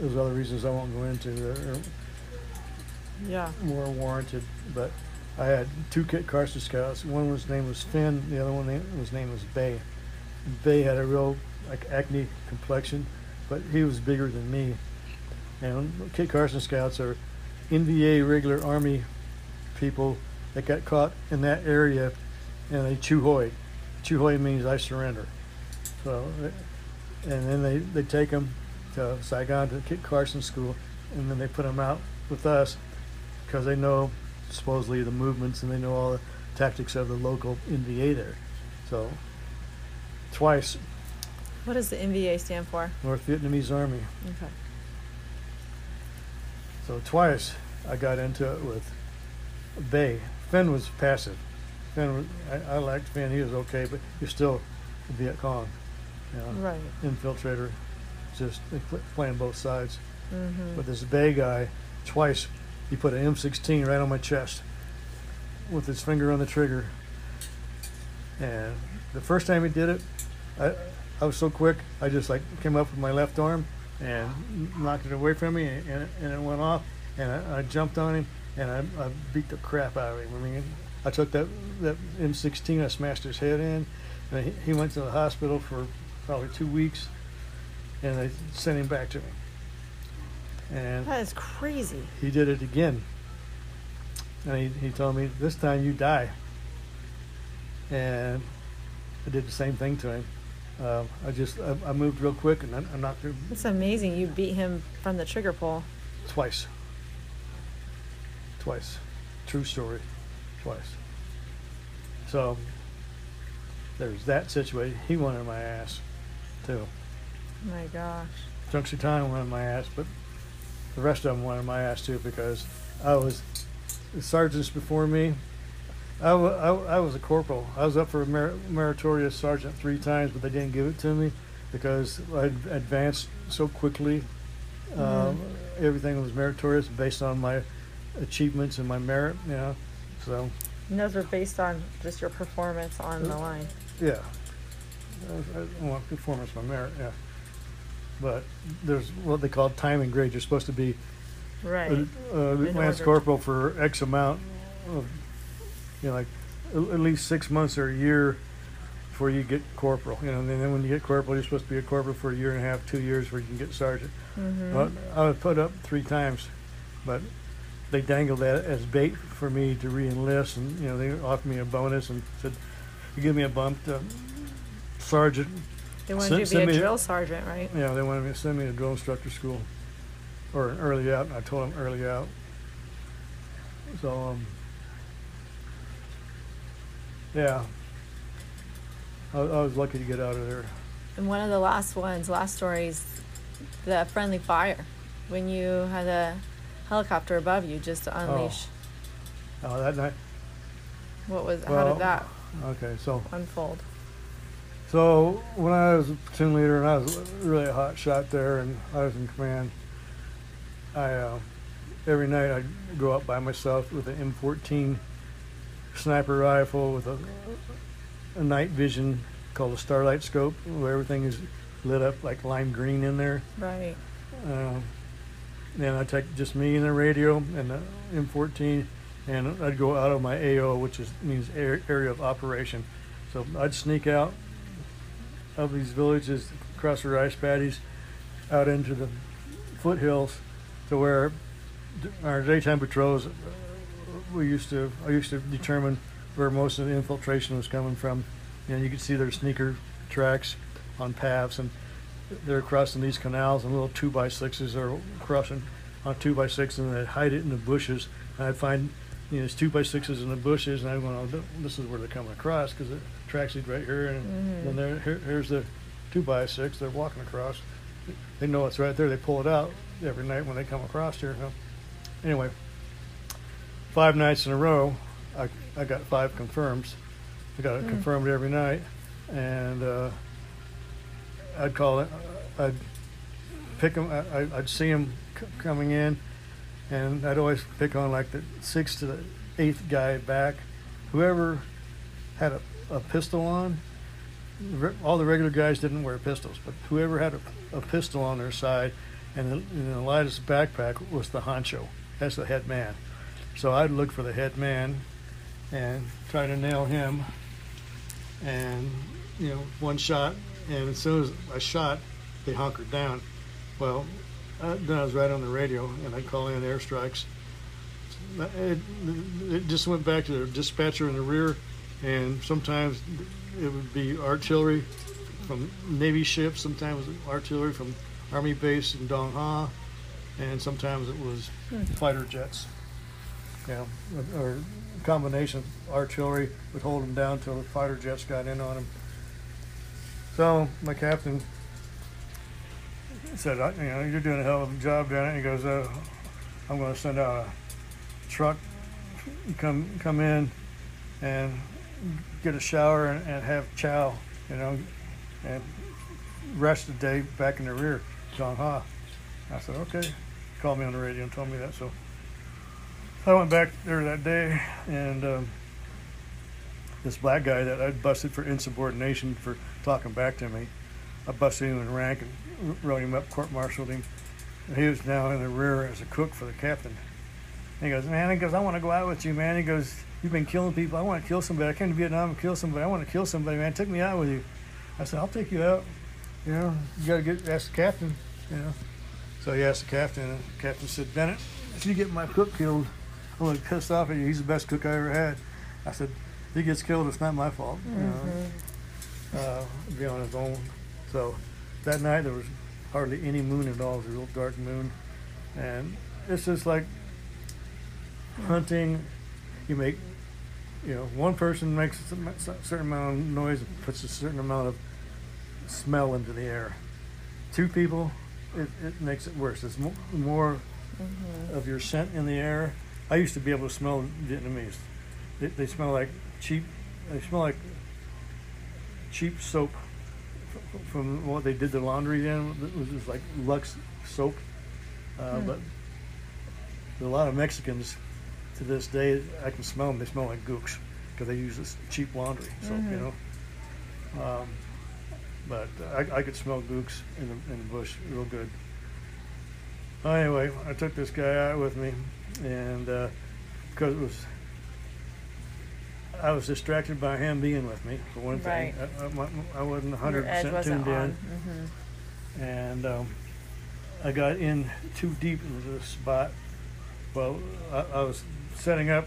there's other reasons I won't go into that are Yeah. more warranted. But I had two Kit Carson scouts. One was name was Finn. The other one name, was name was Bay. Bay had a real like acne complexion, but he was bigger than me. And Kit Carson scouts are NVA regular Army people that got caught in that area, and they Chieu Hoi. Chuhoy means I surrender. So, and then they they take them to Saigon to Kit Carson school, and then they put them out with us because they know supposedly the movements and they know all the tactics of the local NVA there. So twice What does the NVA stand for? North Vietnamese Army. Okay. So twice I got into it with Bay. Finn was passive. Finn was, I, I liked Finn. He was okay, but you're still a Viet Cong. Right. infiltrator. Just playing both sides. Mm-hmm. But this Bay guy, twice, he put an M16 right on my chest with his finger on the trigger. And the first time he did it, I, I was so quick, I just like came up with my left arm and knocked it away from me, and, it- and it went off. And I, I jumped on him and I, I beat the crap out of him. I mean, I took that that M16, I smashed his head in, and he, he went to the hospital for probably two weeks, and they sent him back to me. And That is crazy. he did it again. And he, he told me, this time you die. And I did the same thing to him. Um, I just, I, I moved real quick and I, I knocked him It's amazing. You beat him from the trigger pull. twice. Twice. True story. Twice. So there's that situation. He wanted my ass too. My gosh. Junction Time wanted my ass, but the rest of them wanted my ass too because I was the sergeants before me. I, I, I was a corporal. I was up for a mer- meritorious sergeant three times, but they didn't give it to me because I advanced so quickly. Um, everything was meritorious based on my achievements and my merit, you know. So, And those are based on just your performance on the line. yeah. I, I want performance by merit, yeah. But there's what they call time and grade. You're supposed to be Right. uh, uh, In Lance order- Corporal for X amount of, you know, like at at least six months or a year before you get corporal. You know, and then when you get corporal, you're supposed to be a corporal for a year and a half, two years before you can get sergeant. Mm-hmm. Well, I was put up three times, but they dangled that as bait for me to re-enlist, and you know they offered me a bonus and said, "You give me a bump to sergeant." They wanted send- you to send be me- a drill sergeant, right? Yeah, they wanted me to send me to drill instructor school or an early out, and I told them early out. So, um, yeah, I, I was lucky to get out of there. And one of the last ones, last stories, the friendly fire, when you had a helicopter above you just to unleash. Oh, that night, What was? how Well- did that okay, so unfold? So when I was a platoon leader and I was really a hot shot there and I was in command, I uh, every night I'd go out by myself with an M14 sniper rifle with a, a night vision called a starlight scope, where everything is lit up like lime green in there. Right. Uh, then I'd take just me and the radio and the M14, and I'd go out of my AO, which is means air, area of operation. So I'd sneak out of these villages, across the rice paddies, out into the foothills, to where our daytime patrols. uh, We used to, I used to determine where most of the infiltration was coming from. You know, you could see their sneaker tracks on paths, and they're crossing these canals, and little two by sixes are crossing on two by six, and they'd hide it in the bushes. And I'd find, you know, there's two by sixes in the bushes, and I'm going, oh, this is where they're coming across because the tracks right here, and mm-hmm. then there, here, here's the two by six. They're walking across. They know it's right there. They pull it out every night when they come across here. So, anyway, five nights in a row, I, I got five confirms. I got it mm. confirmed every night, and uh, I'd call it. Uh, I'd pick them. I, I'd see them c- coming in, and I'd always pick on like the sixth to the eighth guy back. Whoever had a, a pistol on, all the regular guys didn't wear pistols, but whoever had a, a pistol on their side, and in, in Elijah's backpack was the honcho. That's the head man. So I'd look for the head man and try to nail him. And you know, one shot, and as soon as I shot, they hunkered down. Well, Uh, then I was right on the radio, and I'd call in airstrikes. It, it just went back to the dispatcher in the rear, and sometimes it would be artillery from Navy ships, sometimes artillery from Army base in Dong Ha, and sometimes it was hmm. fighter jets. Know, or a combination of artillery would hold them down till the fighter jets got in on them. So my captain said, "I- "You know, you're doing a hell of a job down it." He goes, uh, "I'm going to send out a truck, come come in, and get a shower and, and have chow, you know, and rest the day back in the rear, Dong Ha." I said, "Okay." He called me on the radio and told me that. So I went back there that day, and um, this black guy that I busted for insubordination for talking back to me, I busted him in rank and wrote him up, court-martialed him. And he was now in the rear as a cook for the captain. And he goes, man, he goes, I want to go out with you, man. He goes, you've been killing people. I want to kill somebody. I came to Vietnam to kill somebody. I want to kill somebody, man. Take me out with you. I said, I'll take you out. You know, you got to get ask the captain. You know. So he asked the captain, and the captain said, Bennett, if you get my cook killed, I'm gonna be pissed off at you. He's the best cook I ever had. I said, if he gets killed, it's not my fault. You know, uh, be on his own. So that night there was hardly any moon at all. It was a real dark moon, and it's just like hunting. You make, you know, one person makes a certain amount of noise, and puts a certain amount of smell into the air. Two people, it, it makes it worse. There's mo- more mm-hmm. of your scent in the air. I used to be able to smell Vietnamese. They, they smell like cheap. They smell like cheap soap from what they did the laundry in. It was just like Lux soap. Uh, But a lot of Mexicans to this day, I can smell them. They smell like gooks because they use this cheap laundry soap, you know. Um, but I, I could smell gooks in the, in the bush real good. Anyway, I took this guy out with me, and uh, because it was, I was distracted by him being with me for one thing. Right. I, I, I wasn't 100 percent tuned in, hmm and um, I got in too deep into the spot. Well, I, I was setting up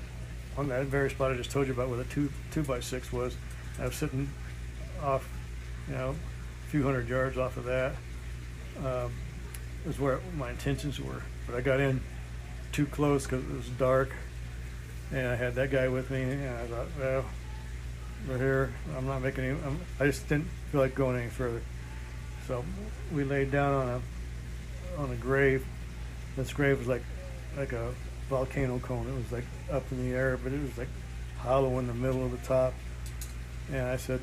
on that very spot I just told you about where the two two by six was. I was sitting off, you know, a few hundred yards off of that. Um, is where my intentions were, but I got in too close because it was dark, and I had that guy with me, and I thought, well, we're here. I'm not making any. I'm, I just didn't feel like going any further. So we laid down on a on a grave. This grave was like like a volcano cone. It was like up in the air, but it was like hollow in the middle of the top. And I said,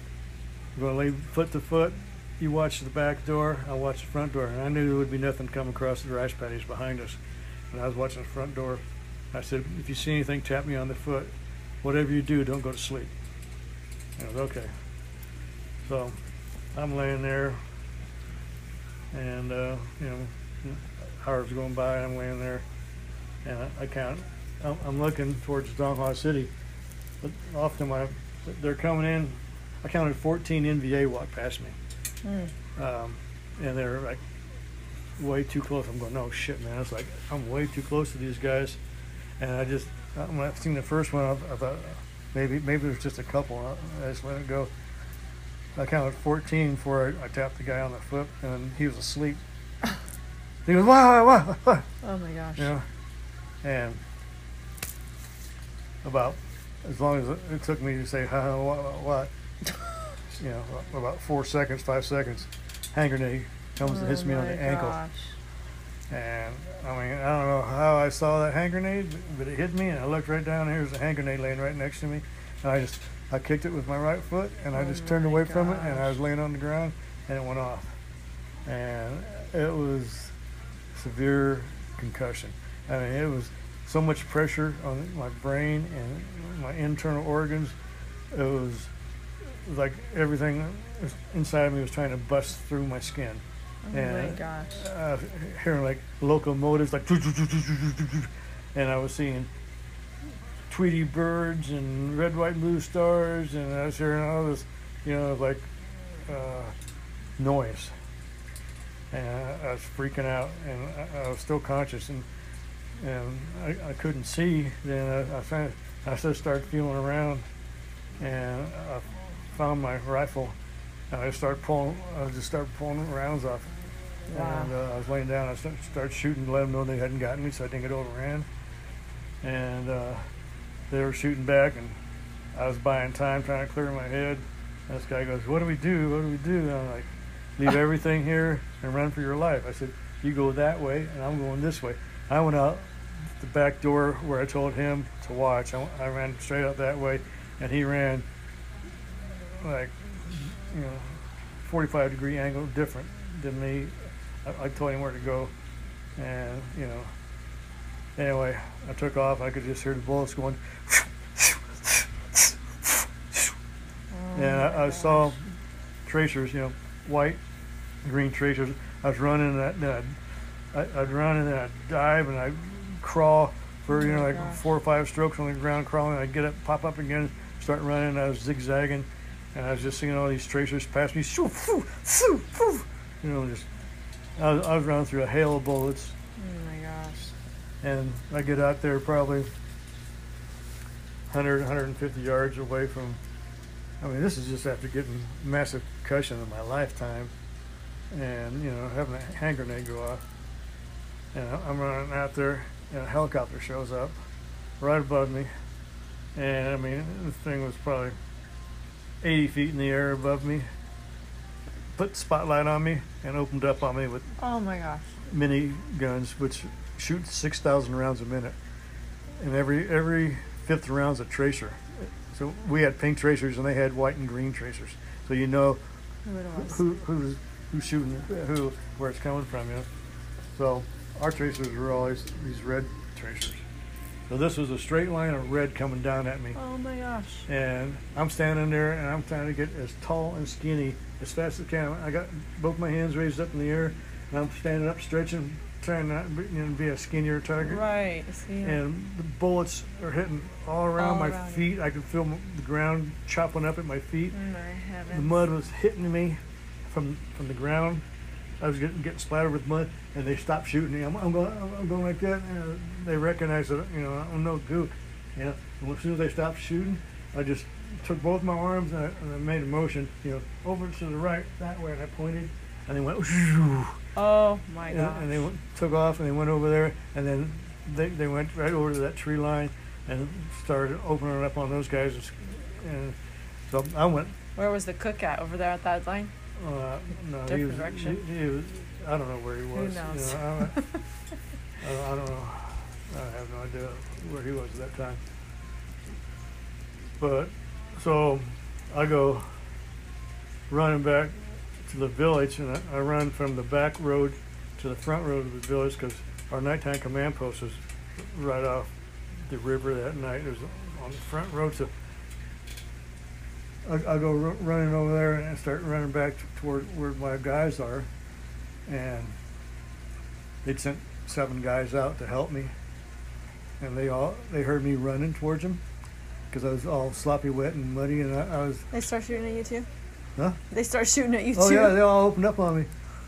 "We're gonna lay foot to foot. You watch the back door. I'll watch the front door." And I knew there would be nothing coming across the rice paddies behind us. And I was watching the front door. I said, "If you see anything, tap me on the foot. Whatever you do, don't go to sleep." And it was okay. So I'm laying there, and uh, you know, hours going by, I'm laying there, and I, I count. I'm, I'm looking towards Dong Ha City, but off to my, they're coming in. I counted 14 NVA walk past me, um, and they're like way too close. I'm going, no shit, man. It's like I'm way too close to these guys, and I just uh, when I seen the first one, I, I thought maybe maybe there's just a couple. I, I just let it go. I counted 14 before I, I tapped the guy on the foot, and he was asleep. *laughs* he goes, wow, wow, wow, Oh my gosh. you know, and about as long as it, took me to say, huh, what, what, what, *laughs* you know, about four seconds, five seconds, hand grenade comes and hits Oh me on the ankle. Gosh. And I mean, I don't know how I saw that hand grenade, but it hit me, and I looked right down. Here's a hand grenade laying right next to me, and I just I kicked it with my right foot, and I Oh just turned my away from it, and I was laying on the ground, and it went off, and it was severe concussion. I mean, it was so much pressure on my brain and my internal organs. It was like everything inside of me was trying to bust through my skin. Oh my and gosh. uh, hearing like locomotives, like, and I was seeing Tweety birds and red, white, blue stars, and I was hearing all this, you know, like uh, noise. And I, I was freaking out, and I, I was still conscious, and and I, I couldn't see. Then I, I found I just started feeling around, and I found my rifle, and I started pulling. I just started pulling rounds off, Wow. and uh, I was laying down. I started, started shooting to let them know they hadn't gotten me, so I didn't get overran. And uh, they were shooting back, and I was buying time, trying to clear my head. And this guy goes, "What do we do? What do we do?" And I'm like, "Leave *laughs* everything here and run for your life." I said, "You go that way, and I'm going this way." I went out the back door where I told him to watch. I, I ran straight out that way, and he ran like you know 45 degree angle different than me. I, I told him where to go, and you know. Anyway, I took off. I could just hear the bullets going. and I, I saw tracers, you know, white, green tracers. I was running, and, I'd, I'd run and then I'd dive and I'd crawl for you know like four or five strokes on the ground, crawling. I'd get up, pop up again, start running. I was zigzagging, and I was just seeing all these tracers pass me. You know, just I was, I was running through a hail of bullets, Oh my gosh. and I get out there probably 100, 150 yards away from. I mean, this is just after getting massive concussion in my lifetime, and you know having a hand grenade go off. And I'm running out there, and a helicopter shows up right above me, and I mean this thing was probably 80 feet in the air above me. Put spotlight on me and opened up on me with Oh my gosh. mini guns which shoot 6,000 rounds a minute. And every every fifth round's a tracer. So we had pink tracers and they had white and green tracers. So you know Who who who's who's shooting who where it's coming from, you know. So our tracers were always these red tracers. So this was a straight line of red coming down at me. Oh my gosh. And I'm standing there and I'm trying to get as tall and skinny as fast as I can. I got both my hands raised up in the air and I'm standing up stretching, trying not to be, you know, be a skinnier target. Right. See. And the bullets are hitting all around All my around feet. I could feel the ground chopping up at my feet. Mm, my The mud was hitting me from from the ground. I was getting getting splattered with mud, and they stopped shooting me. I'm, I'm going I'm going like that. And they recognized that you know I'm no gook. You know, and as soon as they stopped shooting, I just took both my arms and I, and I made a motion, you know, over to the right that way, and I pointed, and they went. *laughs* Oh my and, and they went, took off and they went over there and then they, they went right over to that tree line and started opening up on those guys and so I went Where was the cook at? Over there at that line? uh, no he Different was, direction. He, he was I don't know where he was Who knows? you know, *laughs* I, don't- I, I don't know I have no idea where he was at that time but so I go running back to the village, and I, I run from the back road to the front road of the village because our nighttime command post was right off the river that night. It was on the front road, so I, I go ru- running over there and start running back toward where my guys are, and they'd sent seven guys out to help me, and they all they heard me running towards them because I was all sloppy, wet, and muddy, and I, I was They start shooting at you too. Huh? They start shooting at you Oh too. Oh yeah, they all opened up on me.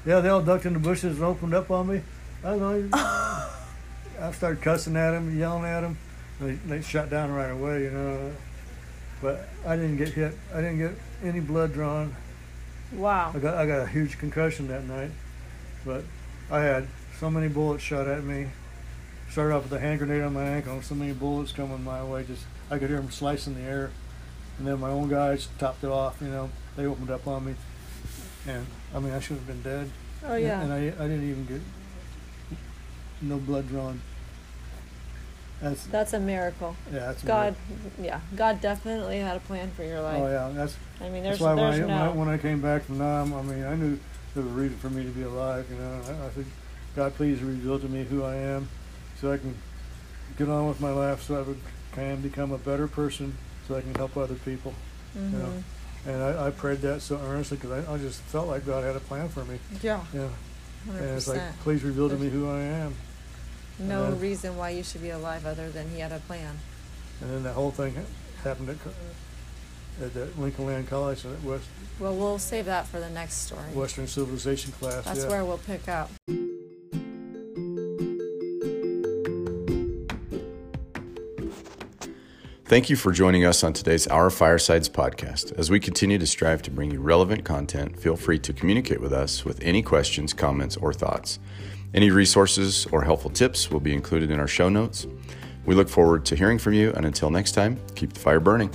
Yeah, they all ducked in the bushes and opened up on me. I was like, *laughs* I started cussing at them, yelling at them. They, they shut down right away, you know. But I didn't get hit. I didn't get any blood drawn. Wow. I got I got a huge concussion that night, but I had so many bullets shot at me. Started off with a hand grenade on my ankle. So many bullets coming my way. Just I could hear them slicing the air. And then my own guys topped it off. You know, they opened up on me, and I mean I should have been dead. Oh And- yeah. And I I didn't even get no blood drawn. That's That's a miracle. yeah. That's a God, yeah, God definitely had a plan for your life. Oh yeah, that's I mean, there's That's why when there's I, when, I, no. when I came back from Nam, I mean, I knew there was a reason for me to be alive. You know, I, I said, God, please reveal to me who I am, so I can get on with my life, so I would, can become a better person, so I can help other people. Mhm. know. And I, I prayed that so earnestly because I, I just felt like God had a plan for me. Yeah, Yeah. hundred And it's like, please reveal to me who I am. No then- reason why you should be alive other than he had a plan. And then that whole thing happened at, at that Lincoln Land College, at West, Well, we'll save that for the next story. Western Civilization class. That's yeah. where we'll pick up. Thank you for joining us on today's Our Firesides podcast. As we continue to strive to bring you relevant content, feel free to communicate with us with any questions, comments, or thoughts. Any resources or helpful tips will be included in our show notes. We look forward to hearing from you, and until next time, keep the fire burning.